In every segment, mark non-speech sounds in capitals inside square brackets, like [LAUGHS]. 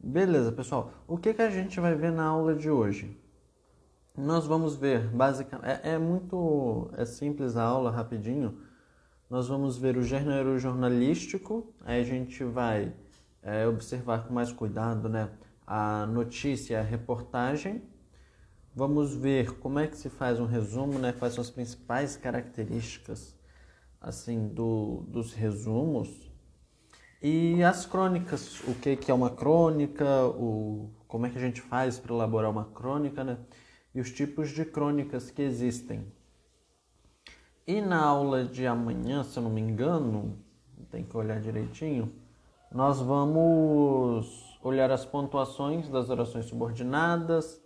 Beleza, pessoal. O que, que a gente vai ver na aula de hoje? Nós vamos ver, basicamente, é, é muito é simples a aula, rapidinho. Nós vamos ver o gênero jornalístico, aí a gente vai é, observar com mais cuidado né, a notícia, a reportagem. Vamos ver como é que se faz um resumo, né, quais são as principais características assim do, dos resumos e as crônicas, o que, que é uma crônica, o, como é que a gente faz para elaborar uma crônica, né? E os tipos de crônicas que existem. E na aula de amanhã, se eu não me engano, tem que olhar direitinho, nós vamos olhar as pontuações das orações subordinadas,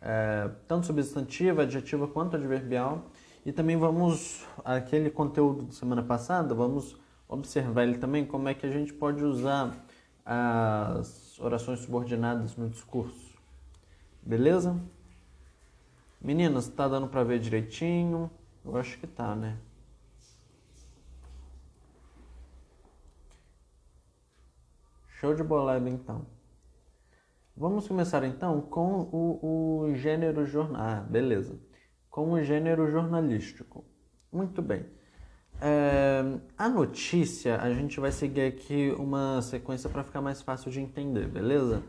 é, tanto substantiva, adjetiva quanto adverbial. E também vamos, aquele conteúdo de semana passada, vamos observar ele também como é que a gente pode usar as orações subordinadas no discurso. Beleza? Meninas, tá dando para ver direitinho? Eu acho que tá, né? Show de bola, então. Vamos começar então com o, o gênero jornal. Ah, beleza. Com o gênero jornalístico. Muito bem. É, a notícia, a gente vai seguir aqui uma sequência para ficar mais fácil de entender, beleza?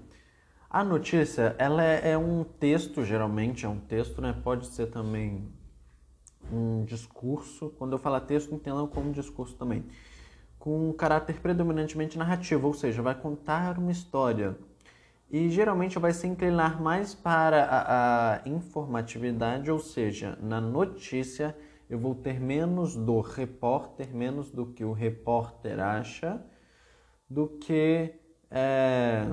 A notícia, ela é, é, um texto, geralmente é um texto, né? Pode ser também um discurso. Quando eu falar texto, entendam como discurso também. Com um caráter predominantemente narrativo, ou seja, vai contar uma história. E geralmente vai se inclinar mais para a, a informatividade, ou seja, na notícia eu vou ter menos do repórter, menos do que o repórter acha, do que é,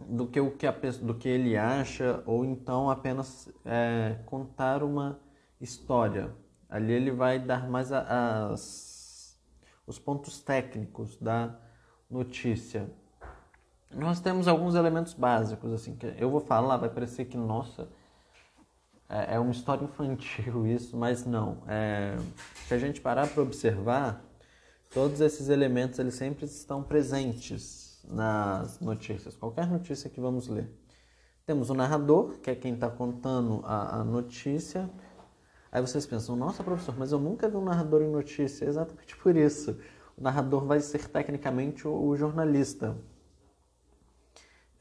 do que o que, a, do que ele acha, ou então apenas é, contar uma história. Ali ele vai dar mais a, as, os pontos técnicos da notícia. Nós temos alguns elementos básicos, assim, que eu vou falar, vai parecer que, nossa, é, é uma história infantil [LAUGHS] isso, mas não. É, se a gente parar para observar, todos esses elementos eles sempre estão presentes nas notícias, qualquer notícia que vamos ler. Temos o narrador, que é quem está contando a, a, notícia. Aí vocês pensam, nossa professor, mas eu nunca vi um narrador em notícia. exatamente por isso. O narrador vai ser tecnicamente o, o jornalista.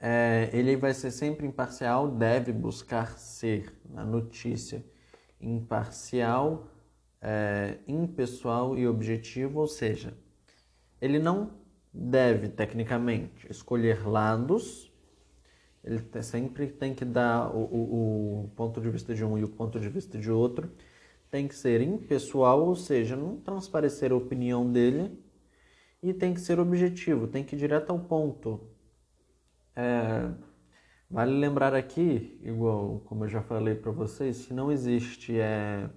É, ele vai ser sempre imparcial, deve buscar ser na notícia imparcial, é, impessoal e objetivo, ou seja, ele não deve tecnicamente escolher lados, ele sempre tem que dar o, o, o ponto de vista de um e o ponto de vista de outro, tem que ser impessoal, ou seja, não transparecer a opinião dele, e tem que ser objetivo, tem que ir direto ao ponto é, vale lembrar aqui, igual como eu já falei para vocês, que não existe é,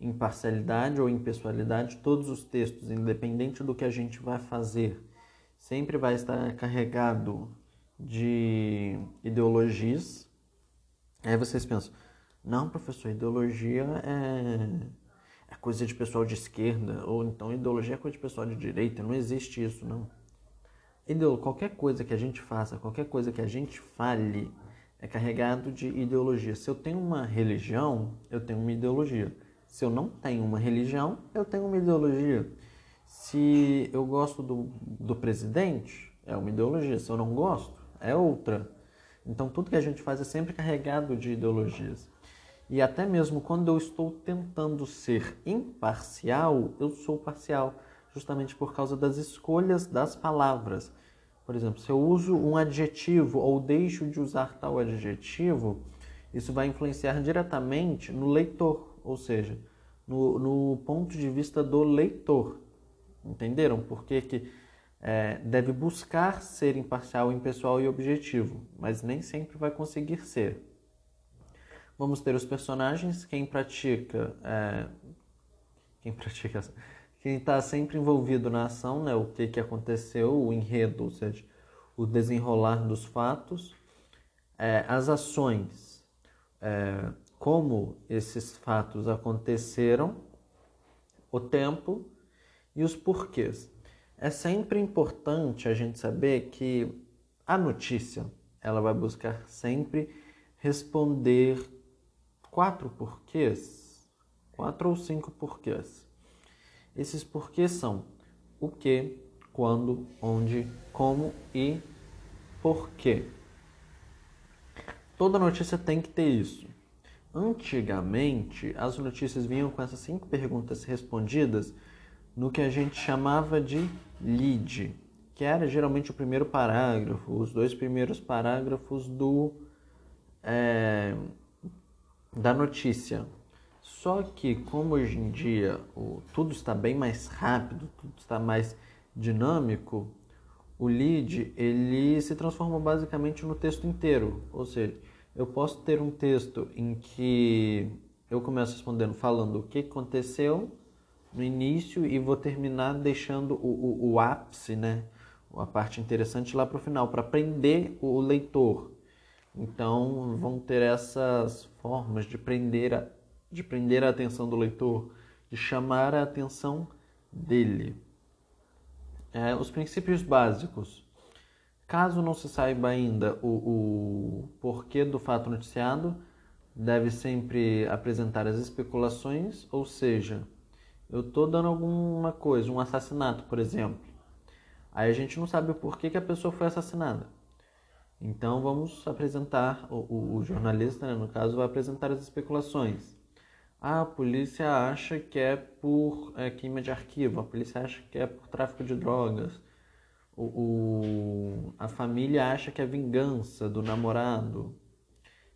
imparcialidade ou impessoalidade. Todos os textos, independente do que a gente vai fazer, sempre vai estar carregado de ideologias. Aí vocês pensam, não, professor, ideologia é, é coisa de pessoal de esquerda, ou então ideologia é coisa de pessoal de direita. Não existe isso, não qualquer coisa que a gente faça, qualquer coisa que a gente fale, é carregado de ideologia. Se eu tenho uma religião, eu tenho uma ideologia. Se eu não tenho uma religião, eu tenho uma ideologia. Se eu gosto do, do presidente, é uma ideologia. Se eu não gosto, é outra. Então, tudo que a gente faz é sempre carregado de ideologias. E até mesmo quando eu estou tentando ser imparcial, eu sou parcial justamente por causa das escolhas das palavras. Por exemplo, se eu uso um adjetivo ou deixo de usar tal adjetivo, isso vai influenciar diretamente no leitor, ou seja, no, no ponto de vista do leitor. Entenderam? Porque que é, deve buscar ser imparcial, impessoal e objetivo, mas nem sempre vai conseguir ser. Vamos ter os personagens, quem pratica. É, quem pratica quem está sempre envolvido na ação, né? o que, que aconteceu, o enredo, ou seja, o desenrolar dos fatos, é, as ações, é, como esses fatos aconteceram, o tempo e os porquês. É sempre importante a gente saber que A notícia, ela vai buscar sempre responder quatro porquês, quatro ou cinco porquês. Esses porquês são o que, quando, onde, como e porquê. Toda notícia tem que ter isso. Antigamente, as notícias vinham com essas cinco perguntas respondidas no que a gente chamava de lead, que era geralmente o primeiro parágrafo, os dois primeiros parágrafos do é, da notícia. Só que como hoje em dia o, tudo está bem mais rápido, tudo está mais dinâmico, o lead ele se transforma basicamente no texto inteiro. Ou seja, eu posso ter um texto em que eu começo respondendo falando o que aconteceu no início e vou terminar deixando o, o, o ápice, né? A parte interessante lá para o final, para prender o leitor. Então vão ter essas formas de prender a, de prender a atenção do leitor, de chamar a atenção dele. É, os princípios básicos. Caso não se saiba ainda o, o porquê do fato noticiado, deve sempre apresentar as especulações, ou seja, eu estou dando alguma coisa, um assassinato, por exemplo. Aí a gente não sabe o porquê que a pessoa foi assassinada. Então vamos apresentar, o, o, o jornalista, né, no caso, vai apresentar as especulações. A polícia acha que é por é, queima de arquivo, a polícia acha que é por tráfico de drogas, o, o, a família acha que é vingança do namorado.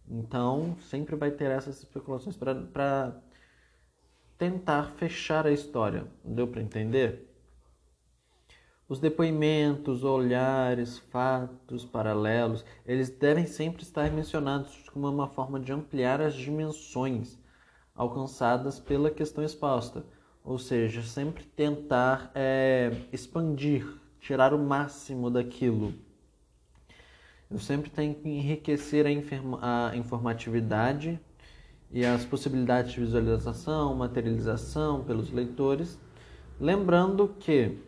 Então sempre vai ter essas especulações para tentar fechar a história. Deu para entender? Os depoimentos, olhares, fatos paralelos, eles devem sempre estar mencionados como uma forma de ampliar as dimensões alcançadas pela questão exposta. Ou seja, sempre tentar é, expandir, tirar o máximo daquilo. Eu sempre tenho que enriquecer a, a informatividade e as possibilidades de visualização, materialização pelos leitores. Lembrando que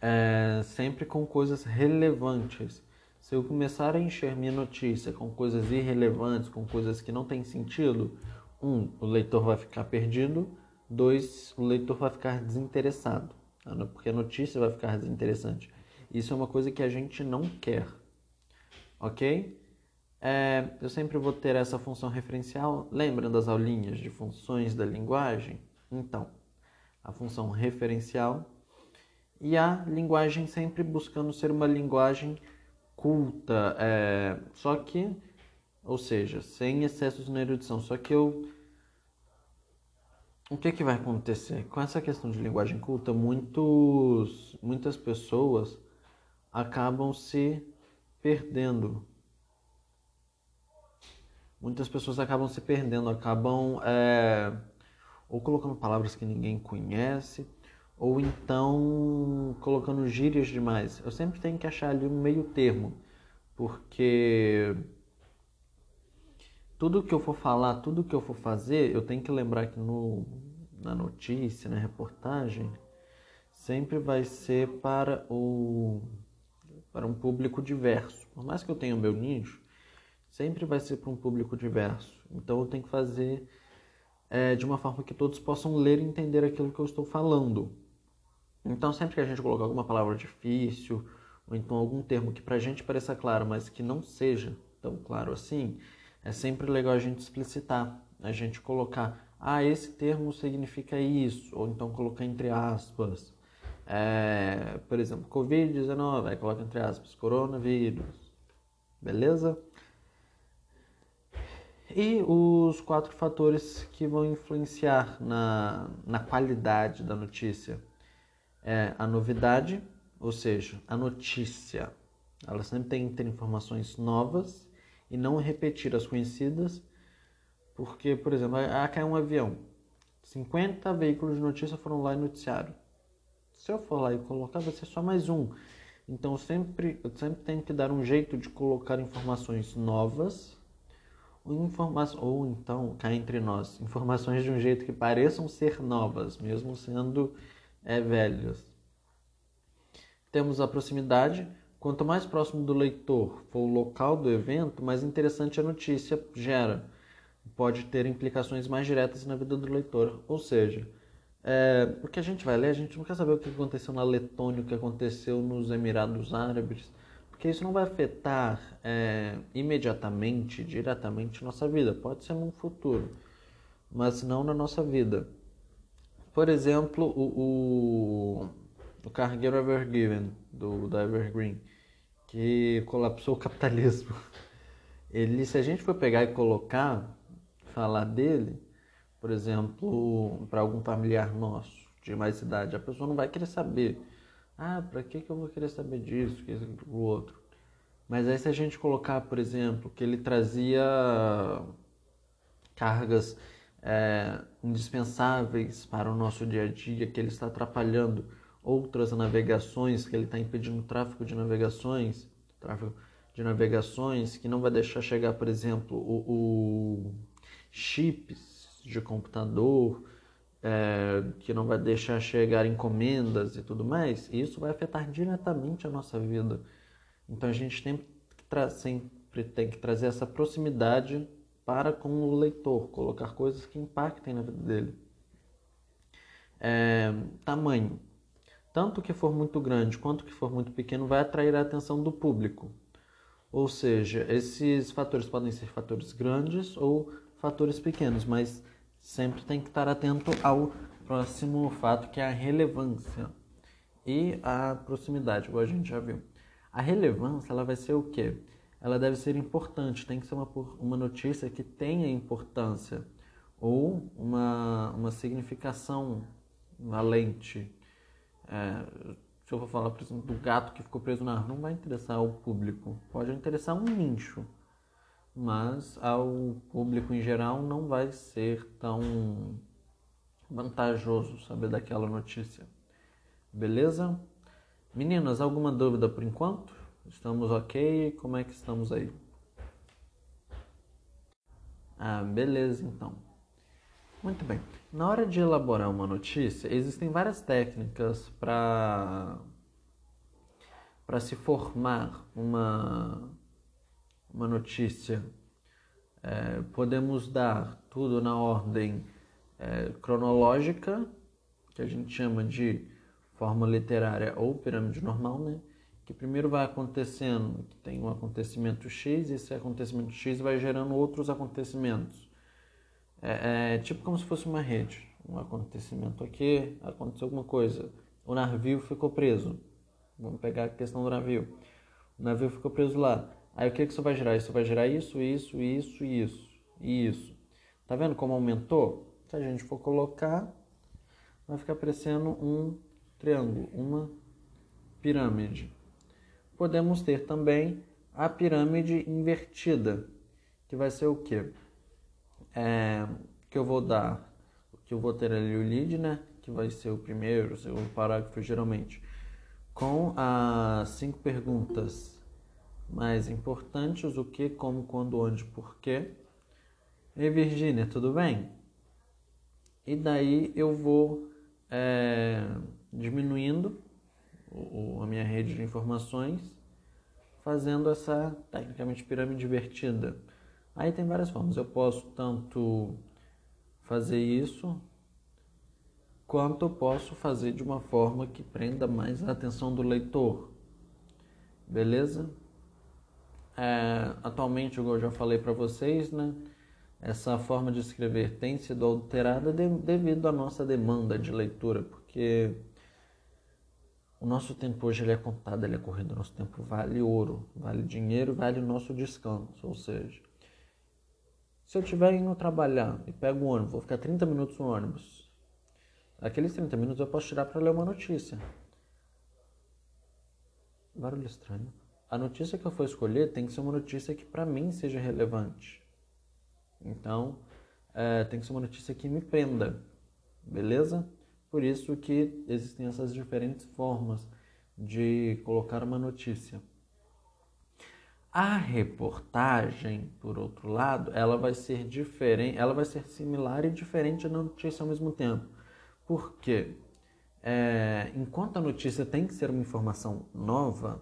é, sempre com coisas relevantes. Se eu começar a encher minha notícia com coisas irrelevantes, com coisas que não têm sentido, um, o leitor vai ficar perdido, dois, o leitor vai ficar desinteressado, tá? porque a notícia vai ficar desinteressante. Isso é uma coisa que a gente não quer, ok? É, eu sempre vou ter essa função referencial. Lembram das aulinhas de funções da linguagem? Então, a função referencial e a linguagem sempre buscando ser uma linguagem culta, é, só que, ou seja, sem excessos na erudição. Só que eu. O que, que vai acontecer? Com essa questão de linguagem culta, muitos, muitas pessoas acabam se perdendo. Muitas pessoas acabam se perdendo, acabam é, ou colocando palavras que ninguém conhece, ou então colocando gírias demais. Eu sempre tenho que achar ali um meio termo, porque tudo que eu for falar, tudo que eu for fazer, eu tenho que lembrar que no, na notícia, na reportagem, sempre vai ser para o para um público diverso. Por mais que eu tenha o meu nicho, sempre vai ser para um público diverso. Então eu tenho que fazer é, de uma forma que todos possam ler e entender aquilo que eu estou falando. Então, sempre que a gente colocar alguma palavra difícil, ou então algum termo que para a gente pareça claro, mas que não seja tão claro assim, é sempre legal a gente explicitar, a gente colocar, ah, esse termo significa isso, ou então colocar entre aspas. É, por exemplo, Covid-19, aí coloca entre aspas, coronavírus, beleza? E os quatro fatores que vão influenciar na, na qualidade da notícia é a novidade, ou seja, a notícia. Ela sempre tem que ter informações novas e não repetir as conhecidas, porque, por exemplo, ah, caiu um avião. 50 veículos de notícia foram lá e noticiaram. Se eu for lá e colocar, vai ser só mais um. Então, sempre, eu sempre tenho que dar um jeito de colocar informações novas informa ou então, cá entre nós, informações de um jeito que pareçam ser novas, mesmo sendo é, velhas. Temos a proximidade, Quanto mais próximo do leitor for o local do evento, mais interessante a notícia gera. Pode ter implicações mais diretas na vida do leitor. Ou seja, é, porque a gente vai ler, a gente não quer saber o que aconteceu na Letônia, o que aconteceu nos Emirados Árabes, porque isso não vai afetar é, imediatamente, diretamente nossa vida. Pode ser no futuro, mas não na nossa vida. Por exemplo, o, o, o cargueiro Ever Given, do, da Evergreen, que colapsou o capitalismo. Ele, se a gente for pegar e colocar, falar dele, por exemplo, para algum familiar nosso de mais idade, a pessoa não vai querer saber. Ah, para que, que eu vou querer saber disso, que o outro? Mas aí se a gente colocar, por exemplo, que ele trazia cargas é, indispensáveis para o nosso dia a dia, que ele está atrapalhando outras navegações, que ele está impedindo o tráfego de navegações, tráfego de navegações, que não vai deixar chegar, por exemplo, o, o chips de computador, é, que não vai deixar chegar encomendas e tudo mais, isso vai afetar diretamente a nossa vida. Então a gente tem sempre tem que trazer essa proximidade para com o leitor, colocar coisas que impactem na vida dele. É, tamanho. Tanto que for muito grande quanto que for muito pequeno vai atrair a atenção do público. Ou seja, esses fatores podem ser fatores grandes ou fatores pequenos, mas sempre tem que estar atento ao próximo fato que é a relevância e a proximidade, igual a gente já viu. A relevância ela vai ser o quê? Ela deve ser importante, tem que ser uma, uma notícia que tenha importância ou uma, uma significação valente é, se eu for falar, por exemplo, do gato que ficou preso na árvore, não vai interessar o público. Pode interessar um nicho, mas ao público em geral não vai ser tão vantajoso saber daquela notícia. Beleza? Meninas, alguma dúvida por enquanto? Estamos ok? Como é que estamos aí? Ah, beleza então. Muito bem. Na hora de elaborar uma notícia, existem várias técnicas para para se formar uma uma notícia. É, podemos dar tudo na ordem é, cronológica, que a gente chama de forma literária ou pirâmide normal, né? Que primeiro vai acontecendo, tem um acontecimento X, e esse acontecimento X vai gerando outros acontecimentos. É, é, tipo como se fosse uma rede. Um acontecimento aqui, aconteceu alguma coisa. O navio ficou preso. Vamos pegar a questão do navio. O navio ficou preso lá. Aí o que, que isso vai gerar? Isso vai gerar isso, isso, isso, isso e isso. Tá vendo como aumentou? Se a gente for colocar, vai ficar parecendo um triângulo, uma pirâmide. Podemos ter também a pirâmide invertida, que vai ser o quê? É, que eu vou dar, que eu vou ter ali o lead, né? Que vai ser o primeiro, o segundo parágrafo geralmente, com as cinco perguntas mais importantes: o que, como, quando, onde, porquê. Ei, Virgínia, tudo bem? E daí eu vou é, diminuindo o, a minha rede de informações, fazendo essa tecnicamente pirâmide invertida Aí tem várias formas. Eu posso tanto fazer isso, quanto eu posso fazer de uma forma que prenda mais a atenção do leitor. Beleza? É, atualmente, como eu já falei para vocês, né? Essa forma de escrever tem sido alterada de, devido à nossa demanda de leitura, porque o nosso tempo hoje ele é contado, ele é corrido, nosso tempo vale ouro, vale dinheiro, vale o nosso descanso, ou seja, se eu estiver indo trabalhar e pego o ônibus, vou ficar 30 minutos no ônibus. Aqueles 30 minutos eu posso tirar para ler uma notícia. Barulho estranho. A notícia que eu for escolher tem que ser uma notícia que para mim seja relevante. Então, é, tem que ser uma notícia que me prenda. Beleza? Por isso que existem essas diferentes formas de colocar uma notícia. A reportagem, por outro lado, ela vai ser diferente, ela vai ser similar e diferente na notícia ao mesmo tempo. Por quê? É, enquanto a notícia tem que ser uma informação nova,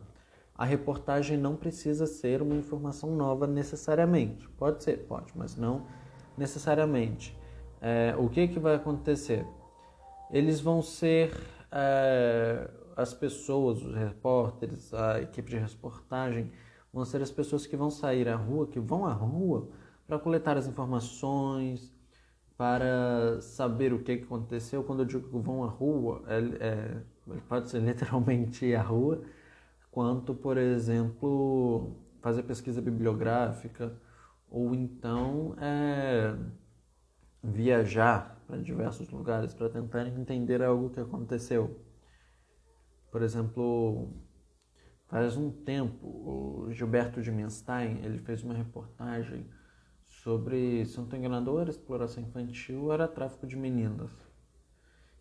a reportagem não precisa ser uma informação nova necessariamente. Pode ser, pode, mas não necessariamente. É, o que, que vai acontecer? Eles vão ser é, as pessoas, os repórteres, a equipe de reportagem, vão ser as pessoas que vão sair à rua, que vão à rua para coletar as informações, para saber o que aconteceu. Quando eu digo que vão à rua, é, é, pode ser [LAUGHS] literalmente ir à rua, quanto, por exemplo, fazer pesquisa bibliográfica, ou então é, viajar para diversos lugares para tentar entender algo que aconteceu. Por exemplo, faz um tempo, o Gilberto de Menstein, ele fez uma reportagem sobre, se não estou enganado, era exploração infantil, era tráfico de meninas.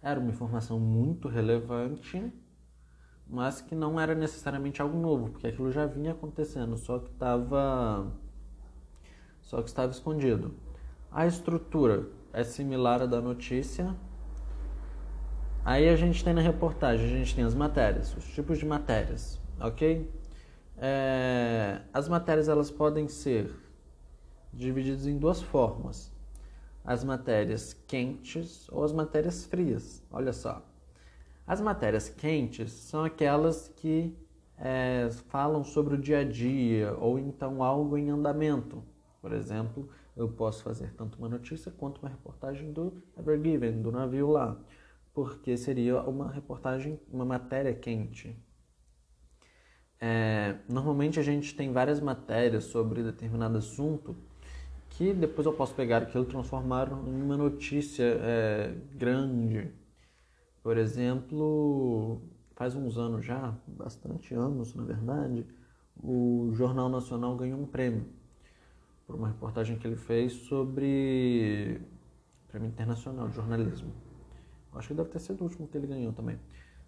Era uma informação muito relevante, mas que não era necessariamente algo novo, porque aquilo já vinha acontecendo, só que estava só que estava escondido. A estrutura é similar à da notícia. Aí a gente tem na reportagem, a gente tem as matérias, os tipos de matérias, ok? É, as matérias elas podem ser divididas em duas formas: as matérias quentes ou as matérias frias. Olha só, as matérias quentes são aquelas que é, falam sobre o dia a dia ou então algo em andamento. Por exemplo, eu posso fazer tanto uma notícia quanto uma reportagem do Ever do navio lá, porque seria uma reportagem, uma matéria quente. É, normalmente a gente tem várias matérias sobre determinado assunto que depois eu posso pegar aquilo e transformar em uma notícia é, grande por exemplo, faz uns anos já, bastante anos na verdade, o Jornal Nacional ganhou um prêmio por uma reportagem que ele fez sobre prêmio internacional de jornalismo. Acho que deve ter sido o último que ele ganhou também.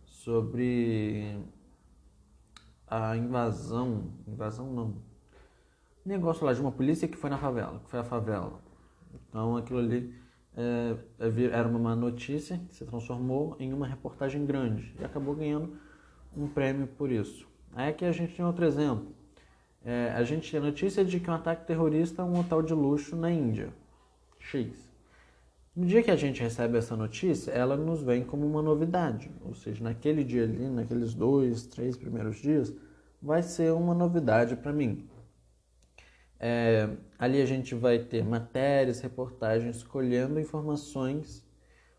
Sobre a invasão, invasão não, negócio lá de uma polícia que foi na favela, que foi a favela. Então aquilo ali é, é era uma notícia que se transformou em uma reportagem grande e acabou ganhando um prêmio por isso. Aí aqui a gente tem outro exemplo. É, a gente tem notícia de que um ataque terrorista a um hotel de luxo na Índia. X. No dia que a gente recebe essa notícia, ela nos vem como uma novidade. Ou seja, naquele dia ali, naqueles dois, três primeiros dias, vai ser uma novidade para mim. É, ali a gente vai ter matérias, reportagens, escolhendo informações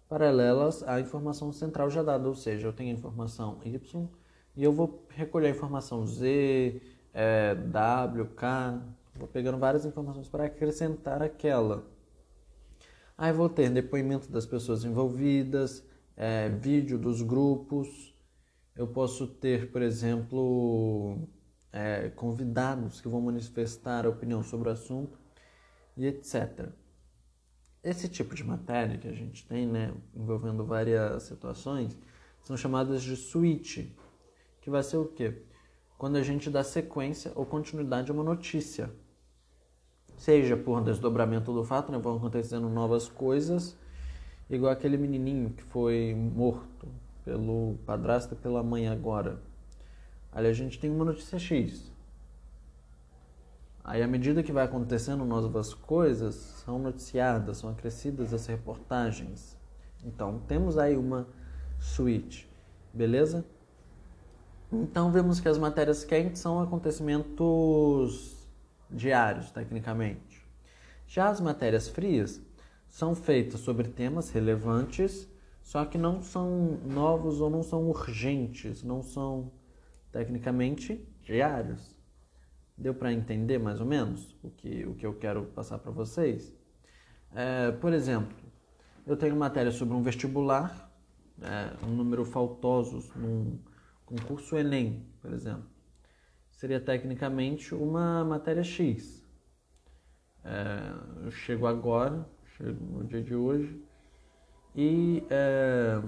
paralelas à informação central já dada, ou seja, eu tenho a informação Y e eu vou recolher a informação Z, é, W, K, vou pegando várias informações para acrescentar aquela. Aí vou ter depoimento das pessoas envolvidas, é, vídeo dos grupos, eu posso ter, por exemplo, é, convidados que vão manifestar opinião sobre o assunto e etc. Esse tipo de matéria que a gente tem, né, envolvendo várias situações, são chamadas de switch, que vai ser o quê? Quando a gente dá sequência ou continuidade a uma notícia. Seja por desdobramento do fato, né, vão acontecendo novas coisas, igual aquele menininho que foi morto pelo padrasto e pela mãe agora. Ali a gente tem uma notícia X. Aí, à medida que vai acontecendo novas coisas, são noticiadas, são acrescidas as reportagens. Então, temos aí uma suíte, beleza? Então, vemos que as matérias quentes são acontecimentos diários, tecnicamente. Já as matérias frias são feitas sobre temas relevantes, só que não são novos ou não são urgentes, não são tecnicamente diários. Deu para entender mais ou menos o que, o que eu quero passar para vocês? É, por exemplo, eu tenho matéria sobre um vestibular, é, um número faltosos num concurso Enem, por exemplo. Seria tecnicamente uma matéria X. É, eu chego agora, chego no dia de hoje, e é,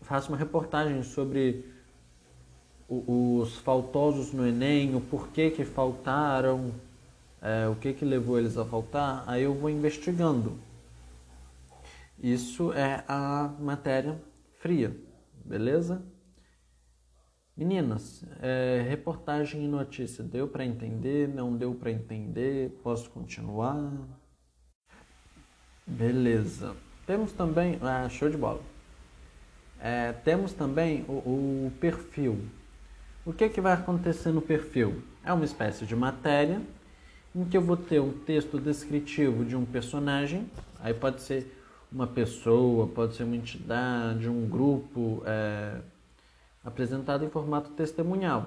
faço uma reportagem sobre os faltosos no Enem, o porquê que faltaram, é, o que que levou eles a faltar, aí eu vou investigando. Isso é a matéria fria, beleza? Meninas, é, reportagem e notícia, deu para entender? Não deu para entender? Posso continuar? Beleza. Temos também. Ah, show de bola. É, temos também o, o, perfil. O que, é que vai acontecer no perfil? É uma espécie de matéria em que eu vou ter um texto descritivo de um personagem, aí pode ser uma pessoa, pode ser uma entidade, um grupo, é, apresentado em formato testemunhal.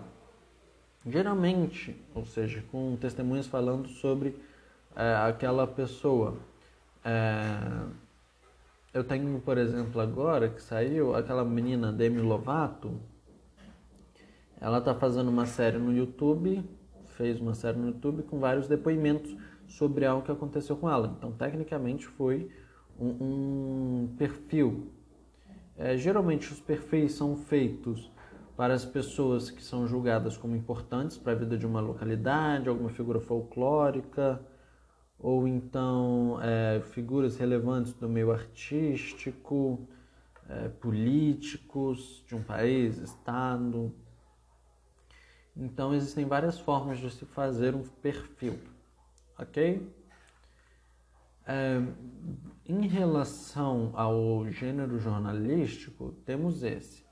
Geralmente, ou seja, com testemunhas falando sobre é, aquela pessoa. É, eu tenho, por exemplo, agora que saiu aquela menina Demi Lovato. Ela está fazendo uma série no YouTube, fez uma série no YouTube com vários depoimentos sobre algo que aconteceu com ela. Então, tecnicamente, foi um, um perfil. É, geralmente, os perfis são feitos para as pessoas que são julgadas como importantes para a vida de uma localidade, alguma figura folclórica ou então é, figuras relevantes do meio artístico, é, políticos de um país, estado. Então existem várias formas de se fazer um perfil, ok? Em relação ao gênero jornalístico, temos esse.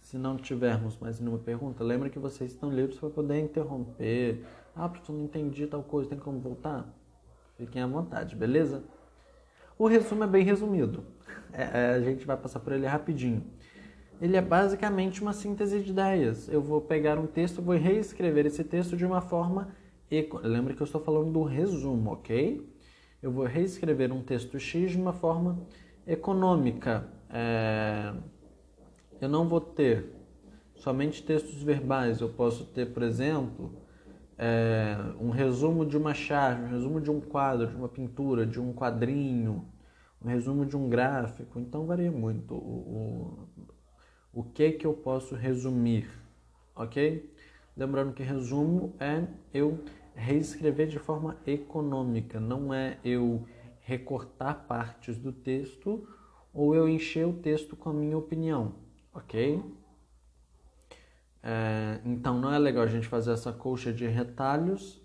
Se não tivermos mais nenhuma pergunta, lembra que vocês estão livres para poder interromper. Ah, eu não entendi tal coisa, tem como voltar? Fiquem à vontade, beleza? O resumo é bem resumido. É, é, a gente vai passar por ele rapidinho. Ele é basicamente uma síntese de ideias. Eu vou pegar um texto, vou reescrever esse texto de uma forma. Lembra que eu estou falando do resumo, ok? Eu vou reescrever um texto X de uma forma econômica. É... Eu não vou ter somente textos verbais. Eu posso ter, por exemplo, é, um resumo de uma charge, um resumo de um quadro, de uma pintura, de um quadrinho, um resumo de um gráfico. Então varia muito o, o, o que que eu posso resumir, ok? Lembrando que resumo é eu reescrever de forma econômica, não é eu recortar partes do texto ou eu encher o texto com a minha opinião, ok? É, então não é legal a gente fazer essa colcha de retalhos.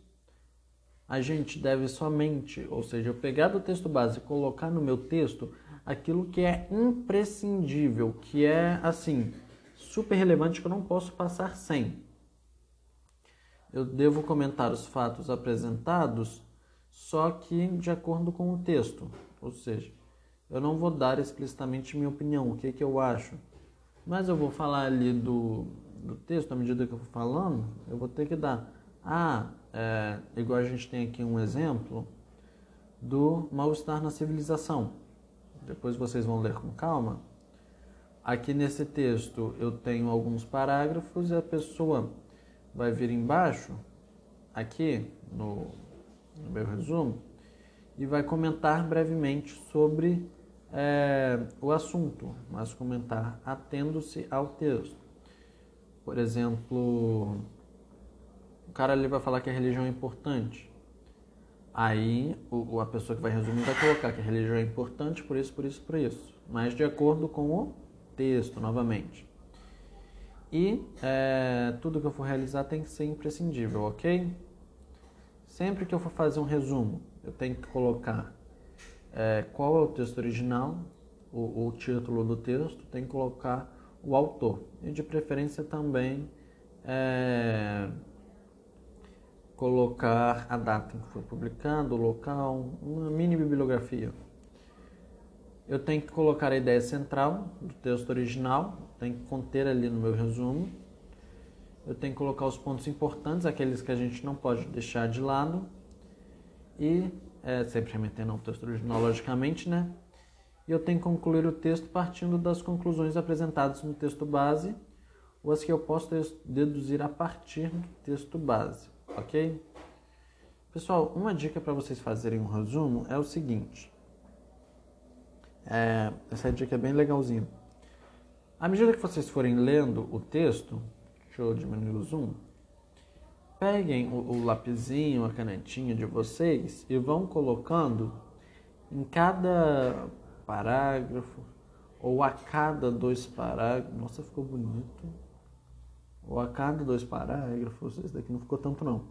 A gente deve somente, ou seja, eu pegar do texto base e colocar no meu texto aquilo que é imprescindível, que é assim, super relevante que eu não posso passar sem. Eu devo comentar os fatos apresentados, só que de acordo com o texto. Ou seja, eu não vou dar explicitamente minha opinião, o que, que eu acho, mas eu vou falar ali do, do texto, à medida que eu for falando, eu vou ter que dar. Ah, é, igual a gente tem aqui um exemplo do mal-estar na civilização. Depois vocês vão ler com calma. Aqui nesse texto eu tenho alguns parágrafos e a pessoa vai vir embaixo, aqui no, no meu resumo, e vai comentar brevemente sobre é, o assunto, mas comentar atendo-se ao texto. Por exemplo, o cara ali vai falar que a religião é importante. Aí o, a pessoa que vai resumir vai colocar que a religião é importante por isso, por isso, por isso. Mas de acordo com o texto, novamente. E é, tudo que eu for realizar tem que ser imprescindível, ok? Sempre que eu for fazer um resumo, eu tenho que colocar é, qual é o texto original, o, o título do texto, tem que colocar o autor e de preferência também é, colocar a data em que foi publicado, o local, uma mini bibliografia. Eu tenho que colocar a ideia central do texto original, tem que conter ali no meu resumo. Eu tenho que colocar os pontos importantes, aqueles que a gente não pode deixar de lado. E, é, sempre remetendo ao texto original, logicamente, né? e eu tenho que concluir o texto partindo das conclusões apresentadas no texto base ou as que eu posso deduzir a partir do texto base, ok? Pessoal, uma dica para vocês fazerem um resumo é o seguinte. É, essa dica é bem legalzinha. À medida que vocês forem lendo o texto, deixa eu diminuir o zoom, peguem o, o lapisinho, a canetinha de vocês e vão colocando em cada parágrafo, ou a cada dois parágrafos. Nossa, ficou bonito. ou a cada dois parágrafos, esse daqui não ficou tanto não.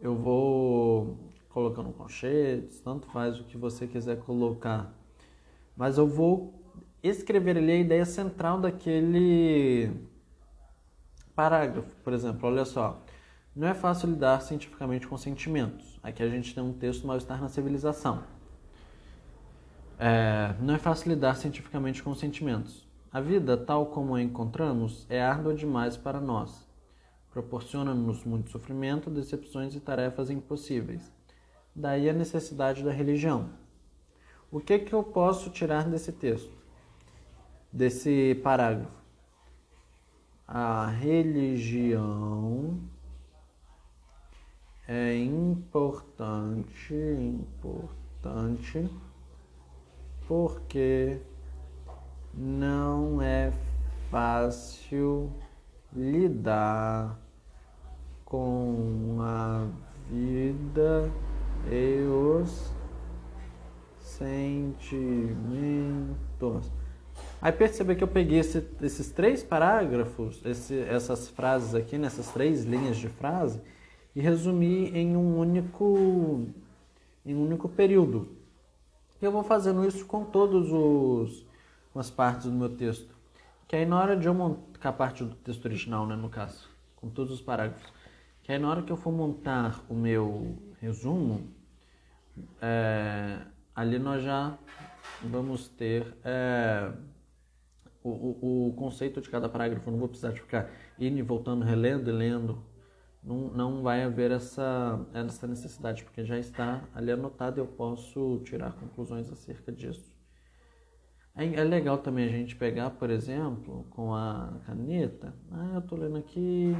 Eu vou colocando colchetes, tanto faz o que você quiser colocar. Mas eu vou escrever ali a ideia central daquele parágrafo. Por exemplo, olha só. Não é fácil lidar cientificamente com sentimentos. Aqui a gente tem um texto mal-estar na civilização. É, não é fácil lidar cientificamente com sentimentos. A vida, tal como a encontramos, é árdua demais para nós. Proporciona-nos muito sofrimento, decepções e tarefas impossíveis. Daí a necessidade da religião. O que, que eu posso tirar desse texto, desse parágrafo? A religião é importante, importante, porque não é fácil lidar com a vida e os sentimentos. Aí perceba que eu peguei esse, esses três parágrafos, esse, essas frases aqui, nessas três linhas de frase, e resumi em um único, em um único período. E eu vou fazendo isso com com as partes do meu texto. Que aí na hora de eu montar a parte do texto original, né, no caso, com todos os parágrafos, que aí na hora que eu for montar o meu resumo, é, ali nós já vamos ter é, o, o, o, conceito de cada parágrafo. Não vou precisar de ficar indo e voltando, relendo e lendo. Não, não vai haver essa, essa necessidade, porque já está ali anotado e eu posso tirar conclusões acerca disso. É, é legal também a gente pegar, por exemplo, com a caneta. Ah, eu estou lendo aqui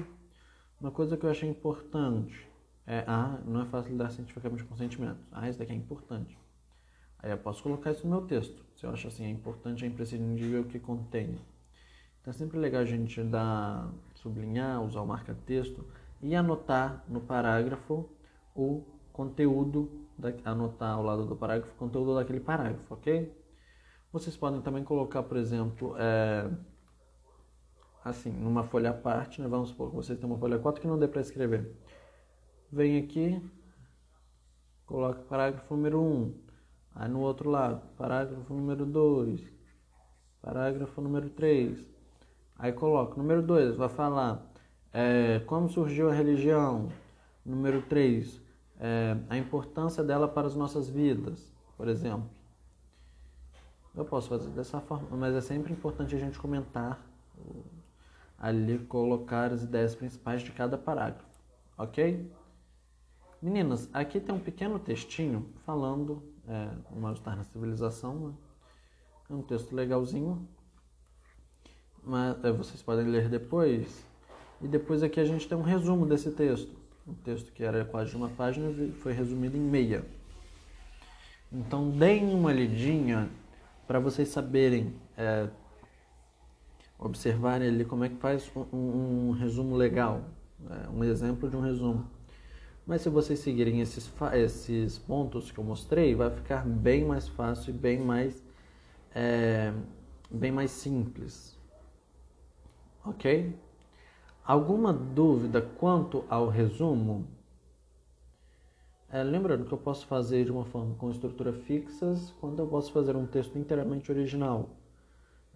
uma coisa que eu achei importante. É, ah, não é fácil lidar cientificamente com sentimentos. Ah, isso daqui é importante. Aí eu posso colocar isso no meu texto. Eu acho assim, é importante, é imprescindível que contenha. Então é sempre legal a gente dar, sublinhar, usar o marca-texto e anotar no parágrafo o conteúdo, da, anotar ao lado do parágrafo o conteúdo daquele parágrafo, ok? Vocês podem também colocar, por exemplo, é, assim, numa folha à parte, né? vamos supor que vocês têm uma folha 4 que não dê para escrever. Vem aqui, coloca parágrafo número 1, aí no outro lado, parágrafo número 2, parágrafo número 3, aí coloca, número 2, vai falar é, como surgiu a religião, número 3, é, a importância dela para as nossas vidas, por exemplo. Eu posso fazer dessa forma, mas é sempre importante a gente comentar ali, colocar as ideias principais de cada parágrafo, ok? Meninas, aqui tem um pequeno textinho falando é, o mal-estar na civilização, né? É um texto legalzinho, mas é, vocês podem ler depois. E depois aqui a gente tem um resumo desse texto. Um texto que era quase uma página foi resumido em meia. Então deem uma lidinha para vocês saberem, é, observarem ali como é que faz um, um resumo legal, é, um exemplo de um resumo. Mas se vocês seguirem esses, esses pontos que eu mostrei, vai ficar bem mais fácil e bem mais, é, bem mais simples. Ok? Alguma dúvida quanto ao resumo? É, lembrando que eu posso fazer de uma forma com estrutura fixas, quando eu posso fazer um texto inteiramente original.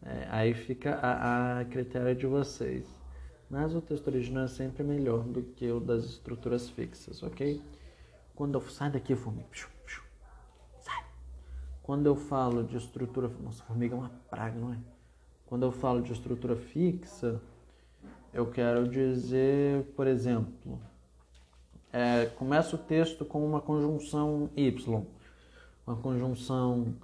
É, aí fica a, a critério de vocês. Mas o texto original é sempre melhor do que o das estruturas fixas, ok? Quando eu sai daqui, formiga, sai. Quando eu falo de estrutura, nossa, formiga é uma praga, não é? Quando eu falo de estrutura fixa, eu quero dizer, por exemplo, é, começa o texto com uma conjunção y, uma conjunção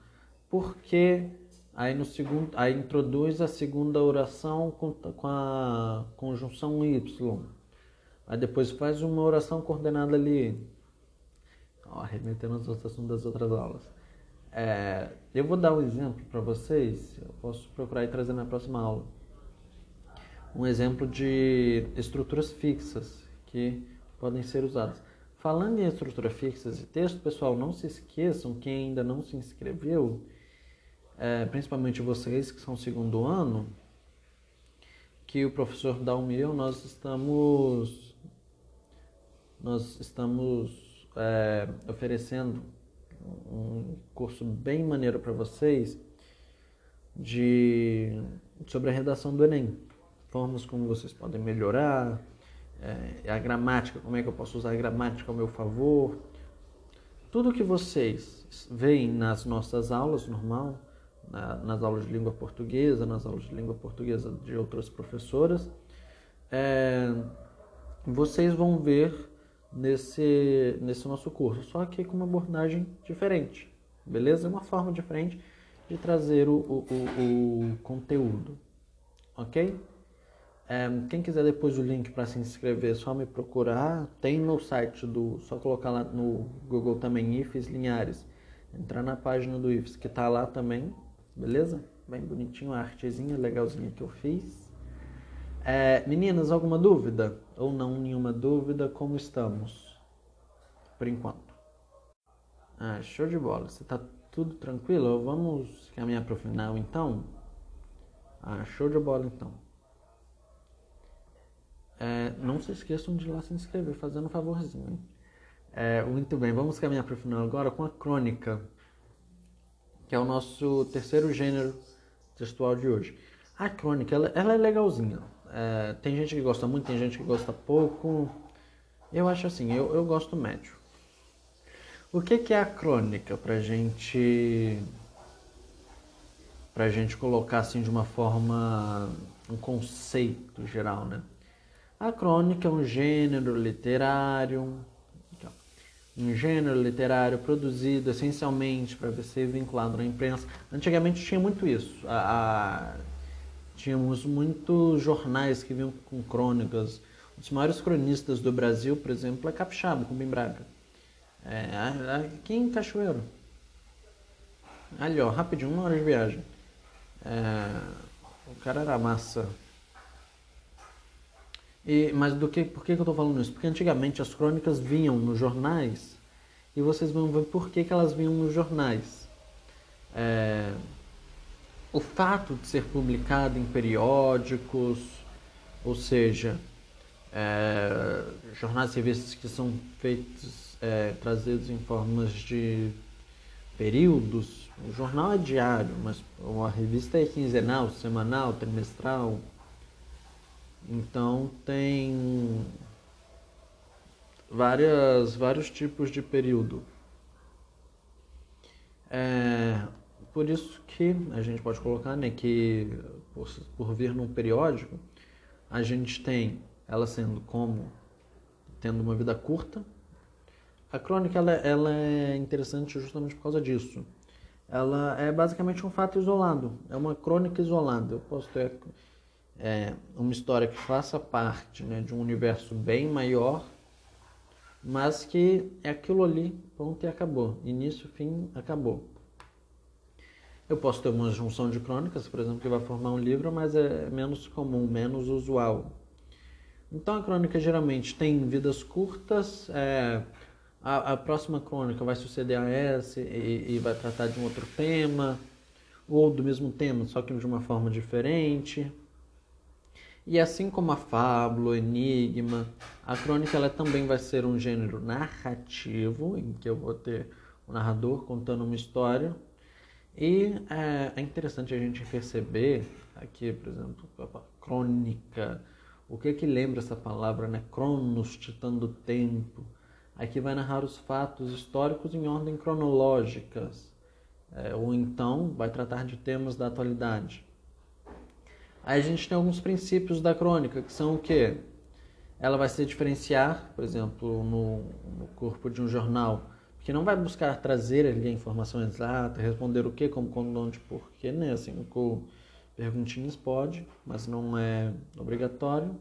porque aí no segundo, aí introduz a segunda oração com, com a conjunção y, aí depois faz uma oração coordenada ali, ó, remetendo aos assuntos das outras aulas. É, eu vou dar um exemplo para vocês, eu posso procurar e trazer na próxima aula. Um exemplo de estruturas fixas que podem ser usadas. Falando em estrutura fixas e texto, pessoal, não se esqueçam, quem ainda não se inscreveu, é, principalmente vocês que são segundo ano, que o professor Dalmir, nós estamos nós estamos é, oferecendo um curso bem maneiro para vocês de sobre a redação do Enem, formas como vocês podem melhorar, é, a gramática, como é que eu posso usar a gramática ao meu favor, tudo que vocês veem nas nossas aulas normal, na, nas aulas de língua portuguesa, nas aulas de língua portuguesa de outras professoras, é, vocês vão ver nesse, nesse nosso curso, só que com uma abordagem diferente, beleza? Uma forma diferente de trazer o, o, o, o conteúdo, ok? É, quem quiser depois o link para se inscrever, é só me procurar. Tem no site do. Só colocar lá no Google também IFES Linhares. Entrar na página do IFES que tá lá também, beleza? Bem bonitinho, a artezinha legalzinha que eu fiz. É, meninas, alguma dúvida? Ou não nenhuma dúvida? Como estamos? Por enquanto. Ah, show de bola. Você tá tudo tranquilo? Vamos caminhar para o final então? Ah, show de bola então. É, não se esqueçam de ir lá se inscrever, fazendo um favorzinho. É, muito bem, vamos caminhar para o final agora com a crônica, que é o nosso terceiro gênero textual de hoje. A crônica, ela, ela é legalzinha. É, tem gente que gosta muito, tem gente que gosta pouco. Eu acho assim, eu, eu gosto médio. O que, que é a crônica pra gente pra gente colocar assim de uma forma um conceito geral, né? A crônica é um gênero literário, um gênero literário produzido essencialmente para ser vinculado na imprensa. Antigamente tinha muito isso. A, a Tínhamos muitos jornais que vinham com crônicas. Um dos maiores cronistas do Brasil, por exemplo, é Capixaba, Rubem Braga. É, aqui em Cachoeiro. Ali, ó, rapidinho, uma hora de viagem. É, o cara era massa. E, mas do que, por que, que eu estou falando isso? Porque antigamente as crônicas vinham nos jornais e vocês vão ver por que, que elas vinham nos jornais. É, o fato de ser publicado em periódicos, ou seja, é, jornais e revistas que são feitos, é, trazidos em formas de períodos. O jornal é diário, mas a revista é quinzenal, semanal, trimestral. Então tem várias, vários tipos de período. É, por isso que a gente pode colocar né, que, por, por vir num periódico, a gente tem ela sendo como tendo uma vida curta. A crônica ela, ela é interessante justamente por causa disso. Ela é basicamente um fato isolado, é uma crônica isolada. Eu posso ter é, uma história que faça parte né, de um universo bem maior, mas que é aquilo ali, ponto e acabou. Início, fim, acabou. Eu posso ter uma junção de crônicas, por exemplo, que vai formar um livro, mas é menos comum, menos usual. Então a crônica geralmente tem vidas curtas, é, a, a, próxima crônica vai suceder a essa e, e, vai tratar de um outro tema, ou do mesmo tema, só que de uma forma diferente. E assim como a fábula, o enigma, a crônica ela também vai ser um gênero narrativo, em que eu vou ter o narrador contando uma história e é, é interessante a gente perceber aqui, por exemplo, a crônica, o que que lembra essa palavra, né? Cronos, titã do tempo. Aqui vai narrar os fatos históricos em ordem cronológicas, é, ou então vai tratar de temas da atualidade. Aí a gente tem alguns princípios da crônica, que são o quê? Ela vai se diferenciar, por exemplo, no, no corpo de um jornal, que não vai buscar trazer ali a informação exata, responder o que, como, quando, onde, porquê, né? Assim, com perguntinhas pode, mas não é obrigatório.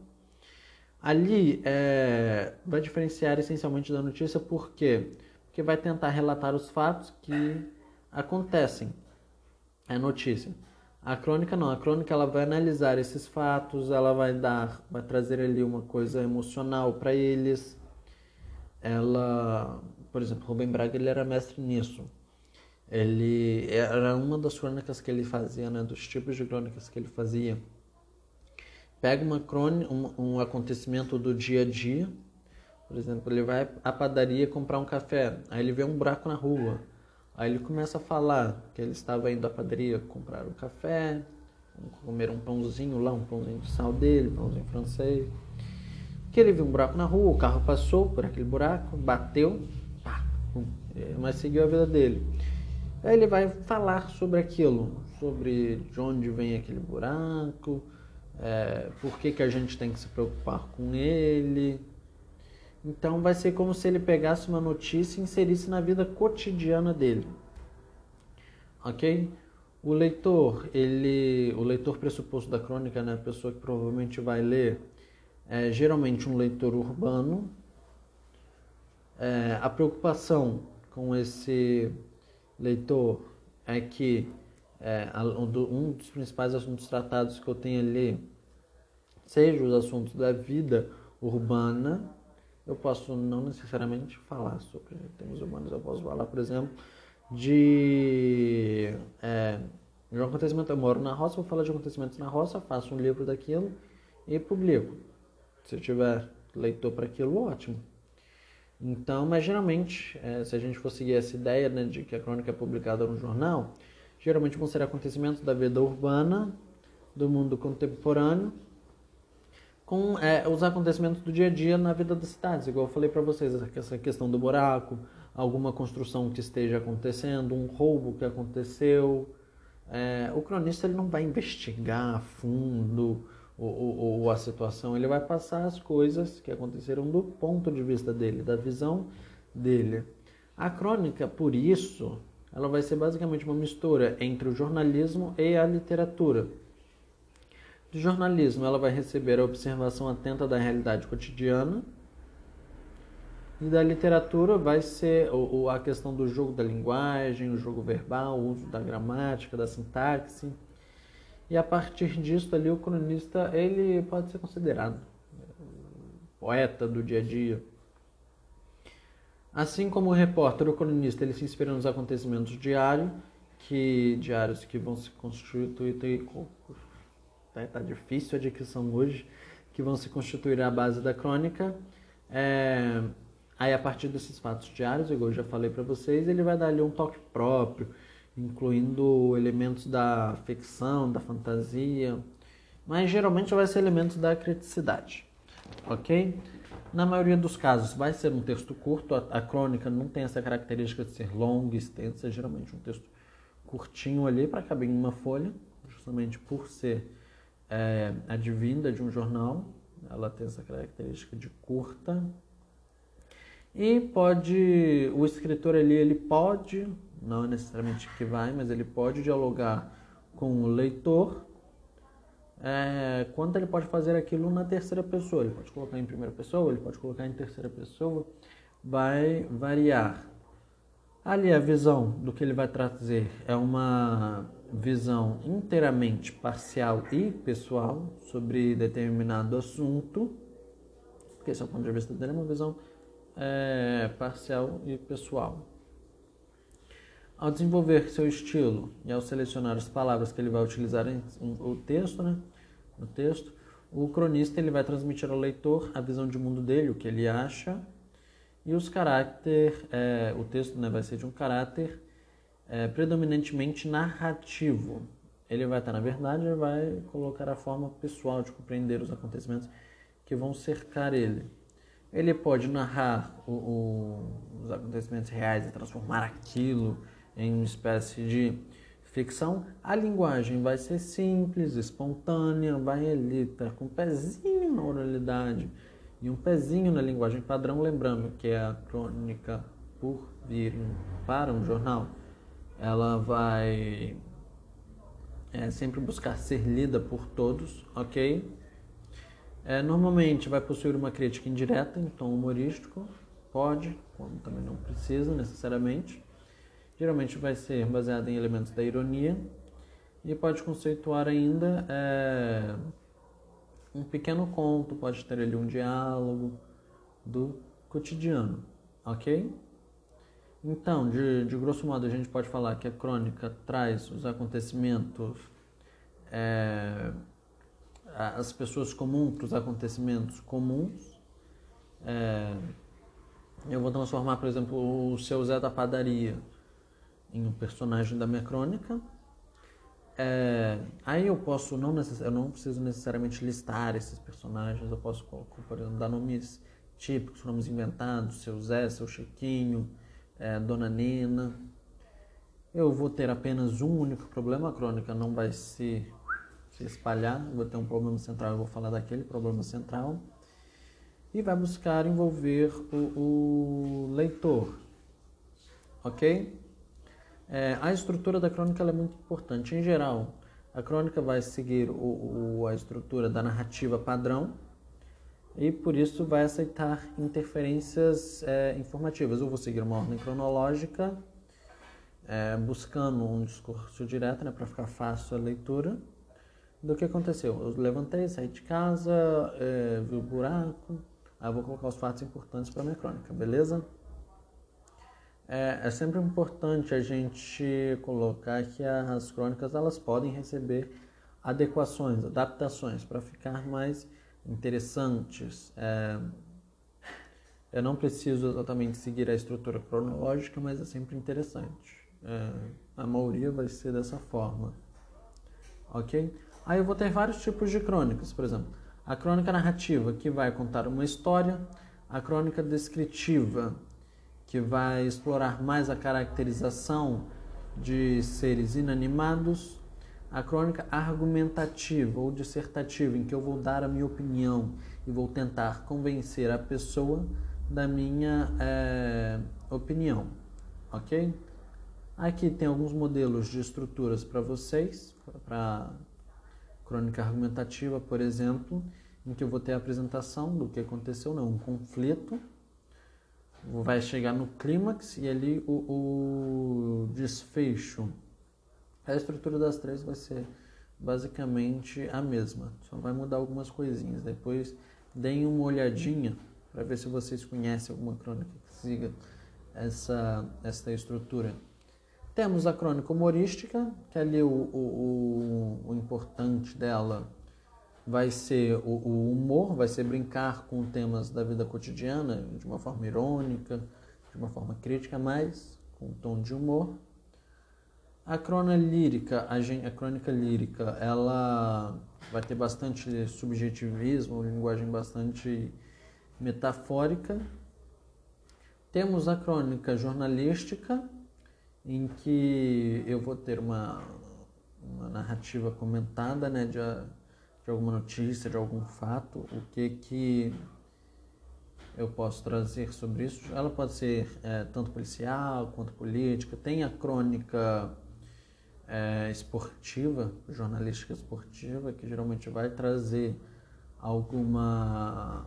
Ali é, vai diferenciar essencialmente da notícia por quê? Porque vai tentar relatar os fatos que acontecem. É notícia. A crônica não, a crônica ela vai analisar esses fatos, ela vai dar, vai trazer ali uma coisa emocional para eles. Ela por exemplo, Rubem Braga ele era mestre nisso. Ele era uma das crônicas que ele fazia, né, dos tipos de crônicas que ele fazia, pega uma crônica, um, um acontecimento do dia a dia, por exemplo, ele vai à padaria comprar um café, aí ele vê um buraco na rua, aí ele começa a falar que ele estava indo à padaria comprar um café, comer um pãozinho lá, um pãozinho de sal dele, pãozinho francês, que ele viu um buraco na rua, o carro passou por aquele buraco, bateu, pá, mas seguiu a vida dele. Aí ele vai falar sobre aquilo, sobre de onde vem aquele buraco, é, por que, que a gente tem que se preocupar com ele. Então vai ser como se ele pegasse uma notícia e inserisse na vida cotidiana dele. Ok? O leitor, ele, o leitor pressuposto da crônica, né, a pessoa que provavelmente vai ler, é geralmente um leitor urbano. É, a preocupação com esse leitor é que é, um dos principais assuntos tratados que eu tenho ali seja os assuntos da vida urbana. Eu posso não necessariamente falar sobre temas urbanos, eu posso falar, por exemplo, de, é, de um acontecimento. Eu moro na roça, vou falar de acontecimentos na roça, faço um livro daquilo e publico. Se tiver leitor para aquilo, ótimo. Então, mas geralmente, é, se a gente for seguir essa ideia né, de que a crônica é publicada no jornal, geralmente vão ser acontecimentos da vida urbana, do mundo contemporâneo, com é, os acontecimentos do dia a dia na vida das cidades. Igual eu falei para vocês, essa questão do buraco, alguma construção que esteja acontecendo, um roubo que aconteceu. É, o cronista ele não vai investigar a fundo ou, a situação, ele vai passar as coisas que aconteceram do ponto de vista dele, da visão dele. A crônica, por isso, ela vai ser basicamente uma mistura entre o jornalismo e a literatura. Do jornalismo, ela vai receber a observação atenta da realidade cotidiana, e da literatura vai ser a questão do jogo da linguagem, o jogo verbal, o uso da gramática, da sintaxe. E a partir disso ali o cronista ele pode ser considerado poeta do dia a dia. Assim como o repórter, o cronista, ele se inspira nos acontecimentos diários, que diários que vão se constituir tá, tá difícil a dicção hoje, que vão se constituir a base da crônica. É, aí a partir desses fatos diários, igual eu já falei para vocês, ele vai dar ali um toque próprio, incluindo elementos da ficção, da fantasia, mas geralmente vai ser elementos da criticidade, ok? Na maioria dos casos vai ser um texto curto, a, a crônica não tem essa característica de ser longa, extensa, é geralmente um texto curtinho ali para caber em uma folha, justamente por ser é, advinda de um jornal, ela tem essa característica de curta. E pode, o escritor ali, ele pode não necessariamente que vai, mas ele pode dialogar com o leitor. É, quanto ele pode fazer aquilo na terceira pessoa, ele pode colocar em primeira pessoa, ele pode colocar em terceira pessoa, vai variar. Ali a visão do que ele vai trazer é uma visão inteiramente parcial e pessoal sobre determinado assunto, porque esse é o ponto de vista dele, é uma visão é, parcial e pessoal. Ao desenvolver seu estilo e ao selecionar as palavras que ele vai utilizar em, o texto, né, no texto, o cronista ele vai transmitir ao leitor a visão de mundo dele, o que ele acha, e os caráter, é, o texto né, vai ser de um caráter é, predominantemente narrativo. Ele vai estar, na verdade, ele vai colocar a forma pessoal de compreender os acontecimentos que vão cercar ele. Ele pode narrar o, o, os acontecimentos reais e transformar aquilo em uma espécie de ficção, a linguagem vai ser simples, espontânea, vai ali estar com um pezinho na oralidade e um pezinho na linguagem padrão, lembrando que é a crônica por vir para um jornal, ela vai é, sempre buscar ser lida por todos, ok? É, normalmente vai possuir uma crítica indireta em tom humorístico, pode, como também não precisa necessariamente. Geralmente vai ser baseado em elementos da ironia e pode conceituar ainda é, um pequeno conto, pode ter ali um diálogo do cotidiano, ok? Então, de, de grosso modo, a gente pode falar que a crônica traz os acontecimentos é, as pessoas comuns para os acontecimentos comuns. É, eu vou transformar, por exemplo, o seu Zé da padaria em um personagem da minha crônica. É, aí eu posso não eu não preciso necessariamente listar esses personagens, eu posso, por exemplo, dar nomes típicos, nomes inventados, seu Zé, seu Chiquinho, é, Dona Nina. Eu vou ter apenas um único problema, a crônica não vai se, se espalhar, eu vou ter um problema central, eu vou falar daquele problema central. E vai buscar envolver o, o leitor, ok? É, a estrutura da crônica é muito importante. Em geral, a crônica vai seguir o, o, a estrutura da narrativa padrão e por isso vai aceitar interferências é, informativas. Eu vou seguir uma ordem cronológica, é, buscando um discurso direto né, para ficar fácil a leitura do que aconteceu. Eu levantei, saí de casa, é, vi o buraco, aí vou colocar os fatos importantes para minha crônica, beleza? É, é, sempre importante a gente colocar que as crônicas elas podem receber adequações, adaptações para ficar mais interessantes. É, eu não preciso exatamente seguir a estrutura cronológica, mas é sempre interessante. É, a maioria vai ser dessa forma, ok? Aí eu vou ter vários tipos de crônicas, por exemplo, a crônica narrativa que vai contar uma história, a crônica descritiva que vai explorar mais a caracterização de seres inanimados, a crônica argumentativa ou dissertativa, em que eu vou dar a minha opinião e vou tentar convencer a pessoa da minha é, opinião, ok? Aqui tem alguns modelos de estruturas para vocês, para crônica argumentativa, por exemplo, em que eu vou ter a apresentação do que aconteceu, não, um conflito, vai chegar no clímax e ali o, o desfecho. A estrutura das três vai ser basicamente a mesma, só vai mudar algumas coisinhas. Depois deem uma olhadinha para ver se vocês conhecem alguma crônica que siga essa, essa estrutura. Temos a crônica humorística, que ali o, o, o, o importante dela vai ser o, o, humor, vai ser brincar com temas da vida cotidiana de uma forma irônica, de uma forma crítica, mas com um tom de humor. A crônica lírica, a, a crônica lírica, ela vai ter bastante subjetivismo, linguagem bastante metafórica. Temos a crônica jornalística, em que eu vou ter uma, uma narrativa comentada, né, de de alguma notícia, de algum fato, o que que eu posso trazer sobre isso? Ela pode ser é, tanto policial quanto política. Tem a crônica é, esportiva, jornalística esportiva, que geralmente vai trazer alguma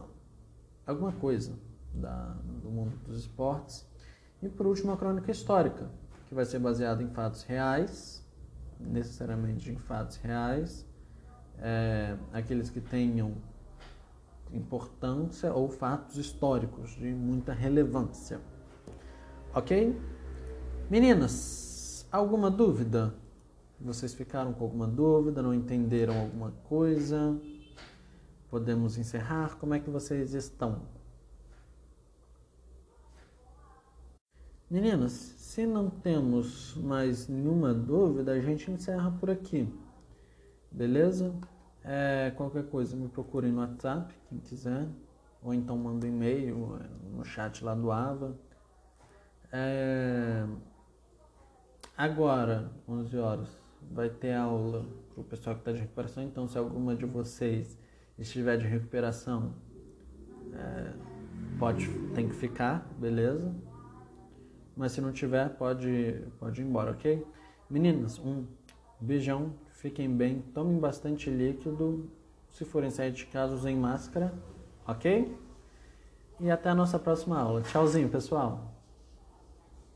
alguma coisa da, do mundo dos esportes. E por último, a crônica histórica, que vai ser baseada em fatos reais, necessariamente em fatos reais, é, aqueles que tenham importância ou fatos históricos de muita relevância. Ok? Meninas, alguma dúvida? Vocês ficaram com alguma dúvida? Não entenderam alguma coisa? Podemos encerrar? Como é que vocês estão? Meninas, se não temos mais nenhuma dúvida, a gente encerra por aqui. Beleza? É, qualquer coisa me procurem no WhatsApp, quem quiser. Ou então manda um e-mail no chat lá do Ava. É, agora, 11 horas, vai ter aula para o pessoal que está de recuperação. Então, se alguma de vocês estiver de recuperação, é, pode, tem que ficar, beleza? Mas se não tiver, pode, pode ir embora, ok? Meninas, um beijão Fiquem bem, tomem bastante líquido. Se forem sair de casa, usem máscara, ok? E até a nossa próxima aula. Tchauzinho, pessoal!